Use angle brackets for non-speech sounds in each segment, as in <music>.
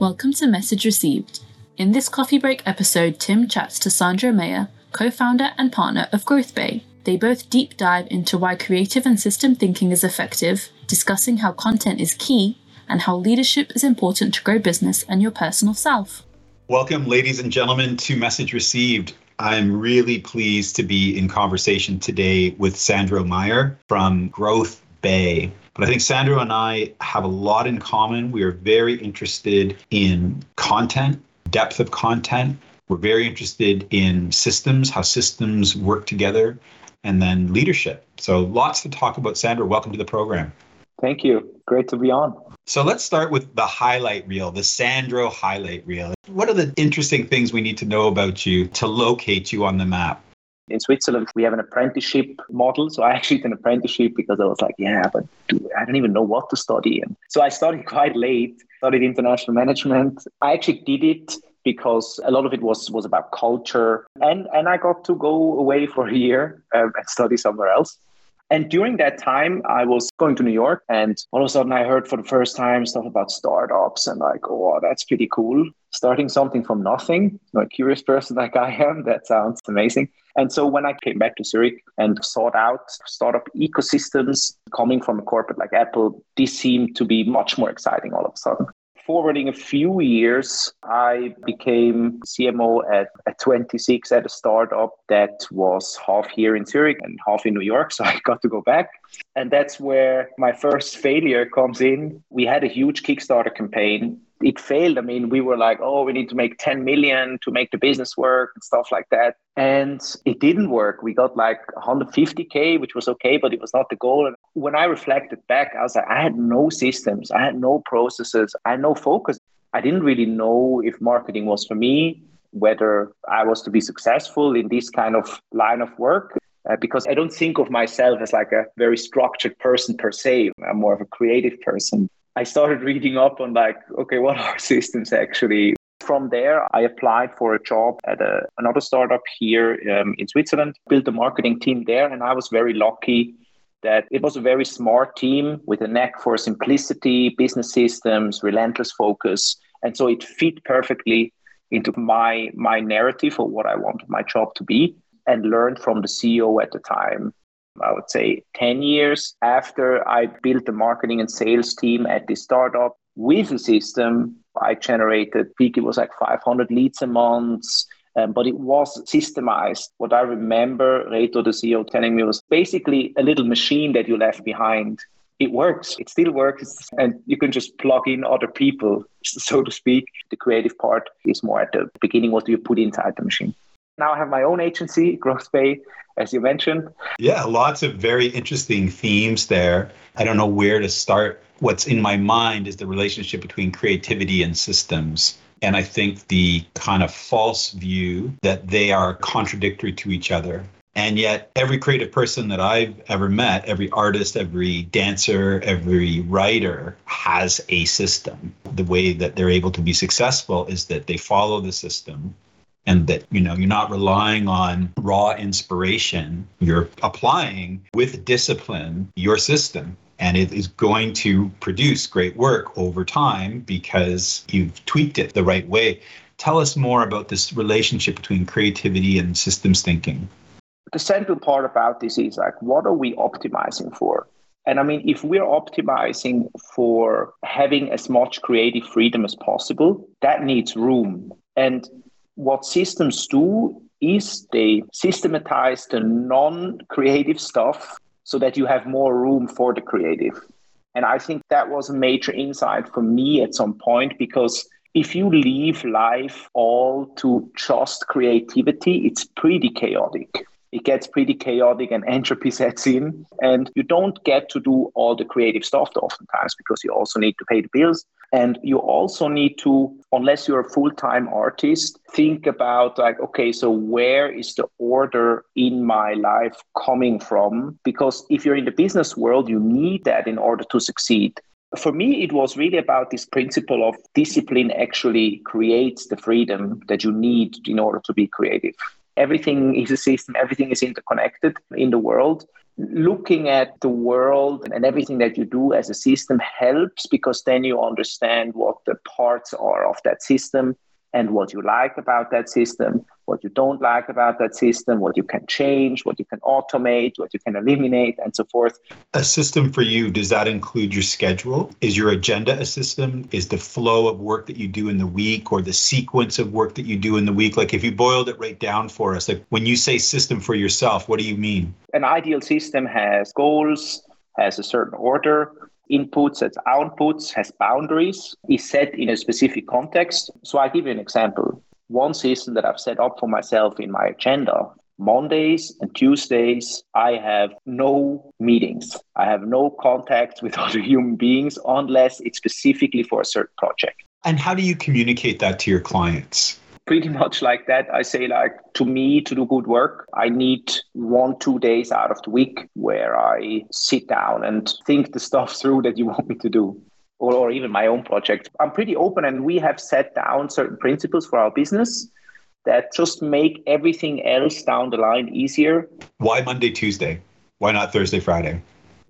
Welcome to Message Received. In this coffee break episode, Tim chats to Sandro Mayer, co founder and partner of Growth Bay. They both deep dive into why creative and system thinking is effective, discussing how content is key, and how leadership is important to grow business and your personal self. Welcome, ladies and gentlemen, to Message Received. I'm really pleased to be in conversation today with Sandro Meyer from Growth Bay. But I think Sandro and I have a lot in common. We are very interested in content, depth of content. We're very interested in systems, how systems work together, and then leadership. So lots to talk about. Sandro, welcome to the program. Thank you. Great to be on. So let's start with the highlight reel, the Sandro highlight reel. What are the interesting things we need to know about you to locate you on the map? In Switzerland, we have an apprenticeship model. So I actually did an apprenticeship because I was like, yeah, but I don't even know what to study. And so I started <laughs> quite late, studied international management. I actually did it because a lot of it was was about culture and and I got to go away for a year um, and study somewhere else. And during that time, I was going to New York, and all of a sudden, I heard for the first time stuff about startups, and like, oh, that's pretty cool. Starting something from nothing, a curious person like I am, that sounds amazing. And so when I came back to Zurich and sought out startup ecosystems coming from a corporate like Apple, this seemed to be much more exciting all of a sudden forwarding a few years, I became CMO at, at 26 at a startup that was half here in Zurich and half in New York. <laughs> So I got to go back. And that's where my first failure comes in. We had a huge Kickstarter campaign it failed. I mean, we were like, oh, we need to make 10 million to make the business work and stuff like that. And it didn't work. We got like 150K, which was okay, but it was not the goal. And when I reflected back, I was like, I had no systems, I had no processes, I had no focus. I didn't really know if marketing was for me, whether I was to be successful in this kind of line of work. Uh, because I don't think of myself as like a very structured person per se. I'm more of a creative person. I started reading up on like, okay, what are <laughs> systems actually? From there, I applied for a job at a, another startup here um, in Switzerland, built a marketing team there, and I was very lucky that it was a very smart team with a knack for simplicity, business systems, relentless focus. And so it fit perfectly into my my narrative of what I wanted my job to be and learned from the CEO at the time I would say 10 years after I built the marketing and sales team at the startup with a system, I generated, peak, it was like 500 leads a month. Um, but it was systemized. What I remember Reto, the CEO, telling me was basically a little machine that you left behind. It works. It still works. And you can just plug in other people, <laughs> so to speak. The creative part is more at the beginning. What do you put inside the machine? Now I have my own agency, Bay, as you mentioned. Yeah, lots of very interesting themes there. I don't know where to start. What's in my mind is the relationship between creativity and systems. And I think the kind of false view that they are contradictory to each other. And yet, every creative person that I've ever met, every artist, every dancer, every writer has a system. The way that they're able to be successful is that they follow the system and that you know you're not relying on raw inspiration. You're applying with discipline your system and it is going to produce great work over time because you've tweaked it the right way. Tell us more about this relationship between creativity and systems thinking. The central part about this is like what are we optimizing for? And I mean, if we're optimizing for having as much creative freedom as possible, that needs room. And what systems do is they systematize the non-creative stuff so that you have more room for the creative. And I think that was a major insight for me at some point because if you leave life all to just creativity, it's pretty chaotic it gets pretty chaotic and entropy <laughs> sets in. And you don't get to do all the creative stuff oftentimes because you also need to pay the bills. And you also need to, unless you're a full time artist, think about like, okay, so where is the order in my life coming from? Because if you're in the business world, you need that in order to succeed. For me, it was really about this principle of discipline actually creates the freedom that you need in order to be creative everything is a system, everything is interconnected in the world. looking at the world and everything that you do as a system helps because then you understand what the parts are of that system and what you like about that system, what you don't like about that system, what you can change, what you can automate, what you can eliminate, and so forth. A system for you, does that include your schedule? Is your agenda a system? Is the flow of work that you do in the week or the sequence of work that you do in the week? Like if you boiled it right down for us, like when you say system for yourself, what do you mean? An ideal system has goals, has a certain order, inputs and outputs, has boundaries, is set in a specific context. So I'll give you an example. One system that I've set up for myself in my agenda Mondays and Tuesdays, I have no meetings. I have no contact with <laughs> other human beings unless it's specifically for a certain project. And how do you communicate that to your clients? pretty <laughs> much like that. I say like to me to do good work, I need one, two days out of the week where I sit down and think the <laughs> stuff through that you want me to do. Or, or even my own project. I'm pretty open and we have set down certain principles for our business that just make everything else down the line easier. Why Monday, Tuesday? Why not Thursday, Friday?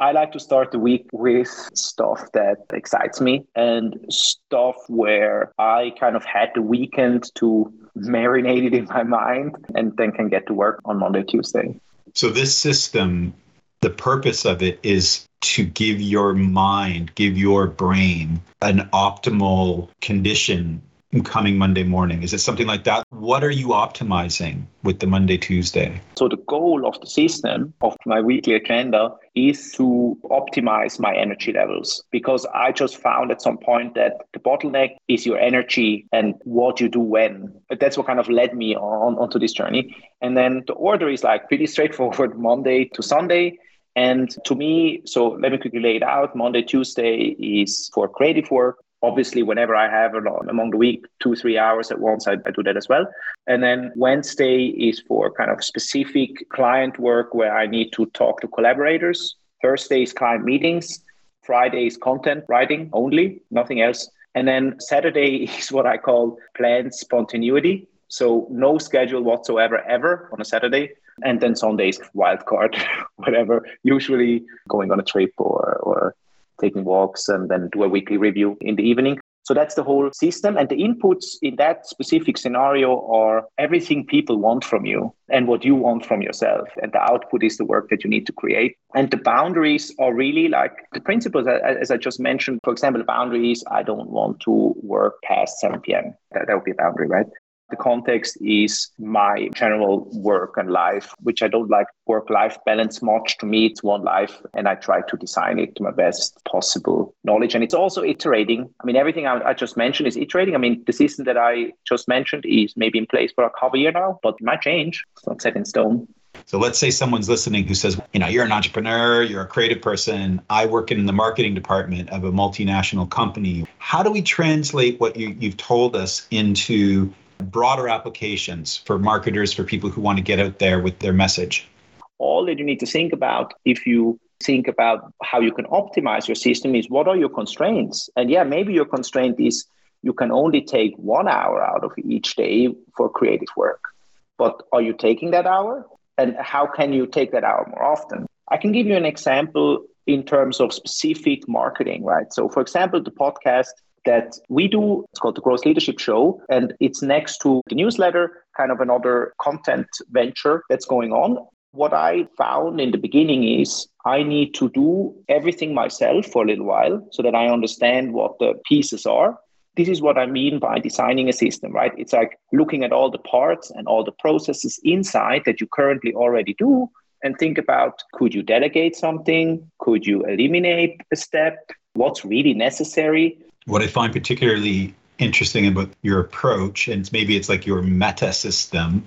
I like to start the week with stuff that excites me and stuff where I kind of had the weekend to marinate it in my mind and then can get to work on Monday, Tuesday. So, this system, the purpose of it is to give your mind, give your brain an optimal condition coming Monday morning? Is it something like that? What are you optimizing with the Monday, Tuesday? So, the goal of the system of my weekly agenda is to optimize my energy levels because I just found at some point that the bottleneck is your energy and what you do when. But that's what kind of led me on onto this journey. And then the order is like pretty straightforward <laughs> Monday to Sunday. And to me, so let me quickly lay it out. Monday, Tuesday is for creative work. Obviously whenever i have among the week two three hours at once I, I, do that as well. And then wednesday is for kind of specific client work where i need to talk to collaborators. Thursday is client meetings. Friday is content writing only nothing else. And then saturday <laughs> is what i call planned spontaneity. So no schedule whatsoever ever on a saturday and then sundays wild card <laughs> whatever usually going on a trip or or taking walks and then do a weekly review in the evening. So that's the whole system. And the inputs in that specific scenario are everything people want from you and what you want from yourself. And the output is the work that you need to create. And the boundaries are really like the principles, as I just mentioned. For example, the boundaries I don't want to work past 7 p.m. That, that would be a boundary, right? The context is my general work and life, which I don't like work life balance much. To me, it's one life, and I try to design it to my best possible knowledge. And it's also iterating. I mean, everything I, I just mentioned is iterating. I mean, the system that I just mentioned is maybe in place for a couple year now, but it might change. It's not set in stone. So let's say someone's listening who says, you know, you're an entrepreneur, you're a creative person. I work in the marketing department of a multinational company. How do we translate what you, you've told us into broader applications for marketers, for people who want to get out there with their message? All that you need to think about if you think about how you can optimize your system is what are your constraints? And yeah, maybe your constraint is you can only take one hour out of each day for creative work. But are you taking that hour? And how can you take that hour more often? I can give you an example in terms of specific marketing, right? So, for example, the podcast that we do. It's called the Growth Leadership Show, and it's next to the newsletter, kind of another content venture that's going on. What I found in the beginning is I need to do everything myself for a little while so that I understand what the pieces are. This is what I mean by designing a system, right? It's like looking at all the parts and all the processes inside that you currently already do and think about could you delegate something? Could you eliminate a step? What's really necessary? What I find particularly interesting about your approach, and maybe it's like your meta system,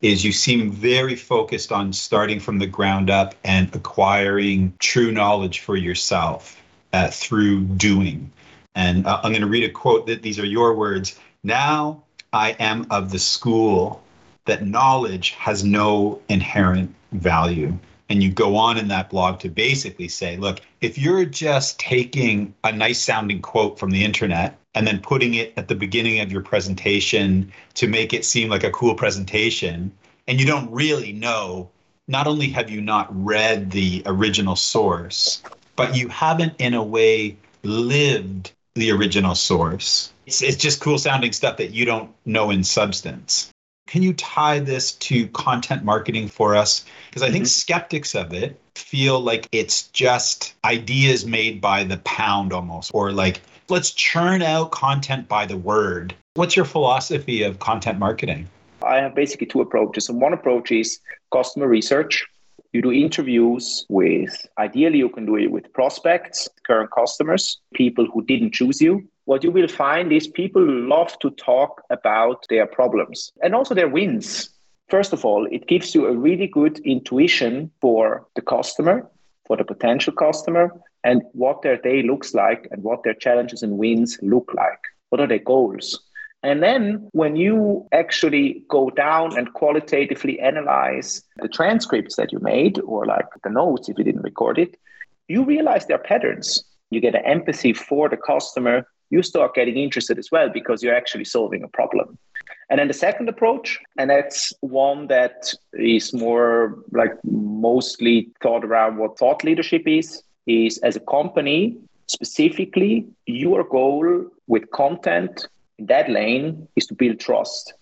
is you seem very focused on starting from the ground up and acquiring true knowledge for yourself uh, through doing. And uh, I'm going to read a quote that these are your words. Now I am of the school that knowledge has no inherent value and you go on in that blog to basically say, look, if you're just taking a nice sounding quote from the internet and then putting it at the beginning of your presentation to make it seem like a cool presentation, and you don't really know not only have you not read the original source, but you haven't, in a way, lived the original source. It's, it's just cool sounding stuff that you don't know in substance. Can you tie this to content marketing for us? Because I think mm-hmm. skeptics of it feel like it's just ideas made by the pound almost, or like, let's churn out content by the word. What's your philosophy of content marketing? I have basically two approaches. And one approach is customer research. You do interviews with, ideally, you can do it with prospects, current customers, people who didn't choose you. What you will find is people love to talk about their problems and also their wins. First of all, it gives you a really good intuition for the customer, for the potential customer, and what their day looks like and what their challenges and wins look like. What are their goals? And then when you actually go down and qualitatively analyze the transcripts that you made, or like the notes if you didn't record it, you realize there are patterns. You get an empathy for the customer. You start getting interested as well because you're actually solving a problem. And then the second approach, and that's one that is more like mostly thought around what thought leadership is, is as a company, specifically, your goal with content that lane is to build trust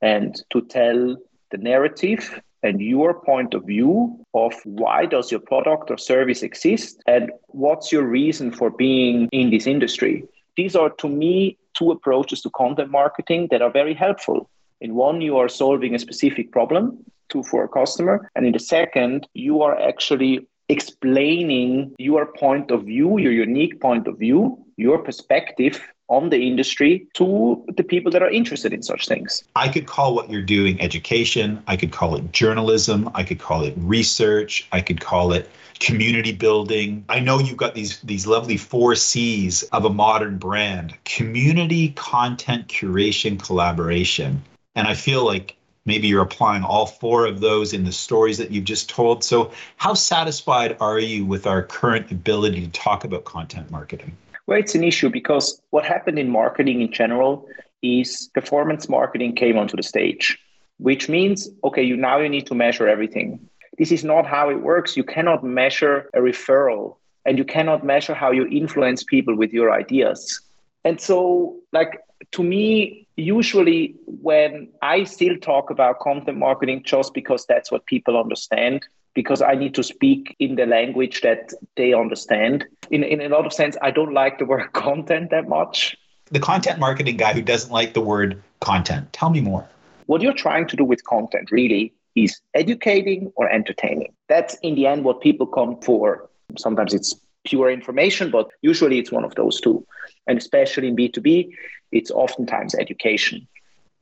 and to tell the narrative and your point of view of why does your product or service exist and what's your reason for being in this industry. These are to me two approaches to content marketing that are very helpful. In one you are solving a specific problem to for a customer and in the second you are actually explaining your point of view your unique point of view your perspective on the industry to the people that are interested in such things. I could call what you're doing education, I could call it journalism, I could call it research, I could call it community building. I know you've got these these lovely 4 Cs of a modern brand. Community, content, curation, collaboration. And I feel like maybe you're applying all four of those in the stories that you've just told. So, how satisfied are you with our current ability to talk about content marketing? Well, it's an issue because what happened in marketing in general is performance marketing came onto the stage, which means, okay, you now you need to measure everything. This is not how it works. You cannot measure a referral and you cannot measure how you influence people with your ideas. And so, like, to me, usually when I still talk about content marketing just because that's what people understand, because I need to speak in the language that they understand. In, in a lot of sense, I don't like the word <laughs> content that much. The content marketing guy who doesn't like the word content, tell me more. What you're trying to do with content really is educating or entertaining. That's in the end what people come for. Sometimes it's pure information, but usually it's one of those two. And especially in B2B, it's oftentimes education.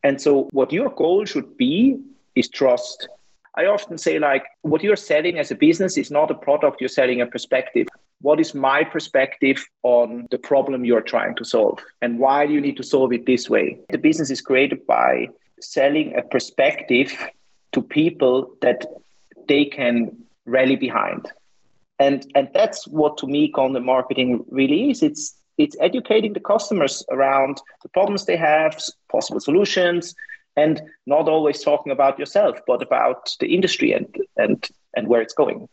And so, what your goal should be is trust. I often say, like, what you're selling as a business is not a product, you're selling a perspective. What is my perspective on the problem you're trying to solve? And why do you need to solve it this way? The business is created by selling a perspective to people that they can rally behind. And, and that's what to me content marketing really is. It's it's educating the customers around the problems they have, possible solutions, and not always talking about yourself, but about the industry and and and where it's going.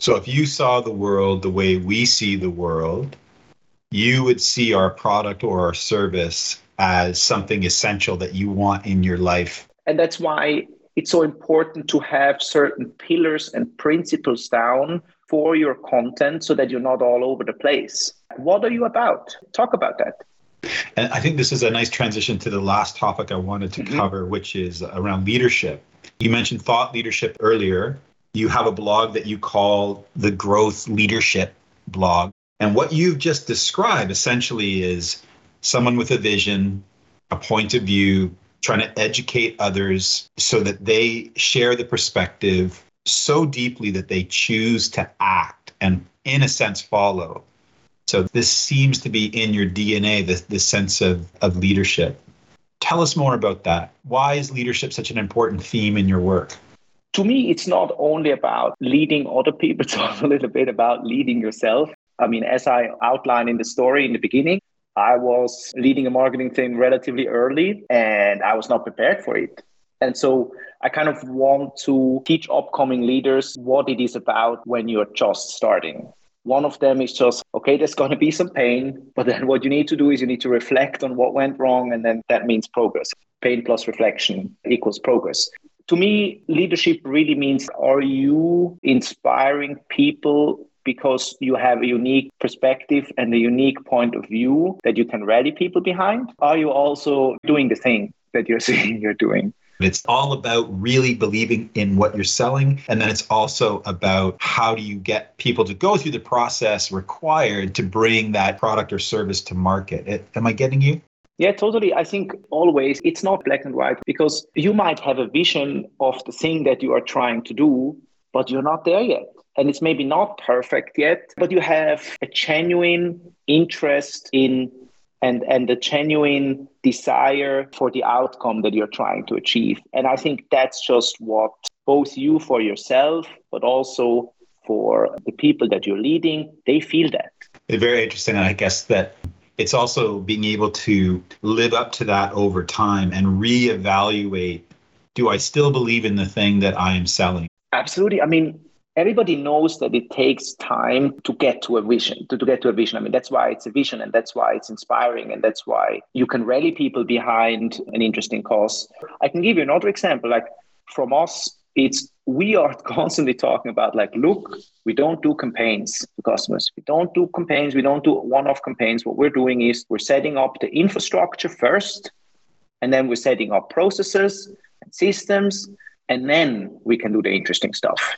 So if you saw the world the way we see the world, you would see our product or our service as something essential that you want in your life. And that's why it's so important to have certain pillars and principles down for your content so that you're not all over the place. What are you about? Talk about that. And I think this is a nice transition to the last topic I wanted to mm-hmm. cover, which is around leadership. You mentioned thought leadership earlier. You have a blog that you call the Growth Leadership blog. And what you've just described essentially is someone with a vision, a point of view, trying to educate others so that they share the perspective so deeply that they choose to act and, in a sense, follow. So this seems to be in your DNA, this, this sense of, of leadership. Tell us more about that. Why is leadership such an important theme in your work? To me, it's not only about leading other people, <laughs> it's also a little bit about leading yourself. I mean, as I outlined in the story in the beginning, I was leading a marketing team relatively early and I was not prepared for it. And so I kind of want to teach upcoming leaders what it is about when you're just starting. One of them is just, okay, there's going to be some pain, but then what you need to do is you need to reflect on what went wrong, and then that means progress. Pain plus reflection equals progress. To me, leadership really means are you inspiring people because you have a unique perspective and a unique point of view that you can rally people behind? Are you also doing the thing that you're <laughs> saying you're doing? It's all about really believing in what you're selling. And then it's also about how do you get people to go through the process required to bring that product or service to market. It, am I getting you? Yeah, totally. I think always it's not black and white because you might have a vision of the thing that you are trying to do, but you're not there yet. And it's maybe not perfect yet, but you have a genuine interest in and and the genuine desire for the outcome that you're trying to achieve. And i think that's just what both you for yourself but also for the people that you're leading they feel that. It's very interesting and i guess that it's also being able to live up to that over time and reevaluate do i still believe in the thing that i am selling? Absolutely. I mean everybody knows that it takes time to get to a vision to, to get to a vision. I mean that's why it's a vision and that's why it's inspiring and that's why you can rally people behind an interesting cause. I can give you another example. Like from us it's we are <laughs> constantly talking about like look we don't do campaigns to customers. We don't do campaigns. We don't do one-off campaigns. What we're doing is we're setting up the infrastructure first and then we're setting up processes and systems and then we can do the interesting stuff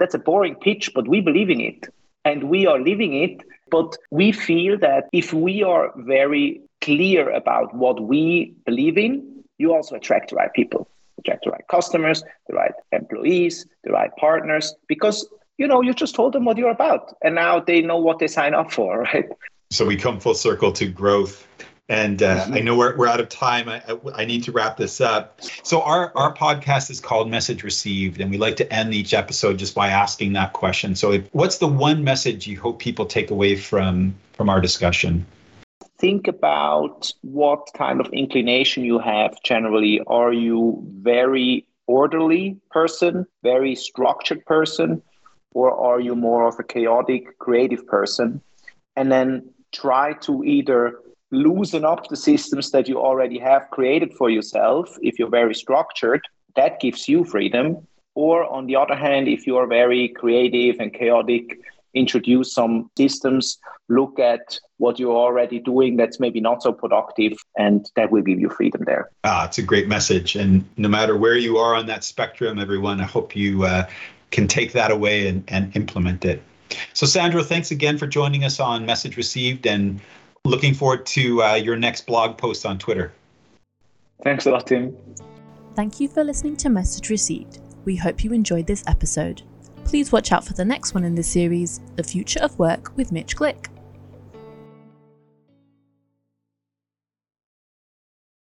that's a boring pitch, but we believe in it and we are living it. But we feel that if we are very clear about what we believe in, you also attract the right people, attract the right customers, the right employees, the right partners, because you know you just told them what you're about, and now they know what they sign up for, <laughs> right? So we come full circle to growth and uh, I know we're, we're out of time. I, I, need to wrap this up. So our, our podcast is called Message Received, and we like to end each episode just by asking that question. So if, what's the one message you hope people take away from from our discussion? Think about what kind of inclination you have generally. Are you very orderly person, very structured person, or are you more of a chaotic, creative person? And then try to either loosen up the systems that you already have created for yourself. If you're very structured that gives you freedom. Or on the other hand if you are very creative and chaotic introduce some systems look at what you're already doing that's maybe not so productive and that will give you freedom there. Ah it's a great message. And no matter where you are on that spectrum everyone i hope you uh, can take that away and, and implement it. So sandro thanks again for joining us on message received and looking forward to uh, your next blog post on Twitter. Thanks a lot, Tim. Thank you for listening to Message Received. We hope you enjoyed this episode. Please watch out for the next one in this series, The Future of Work with Mitch Glick.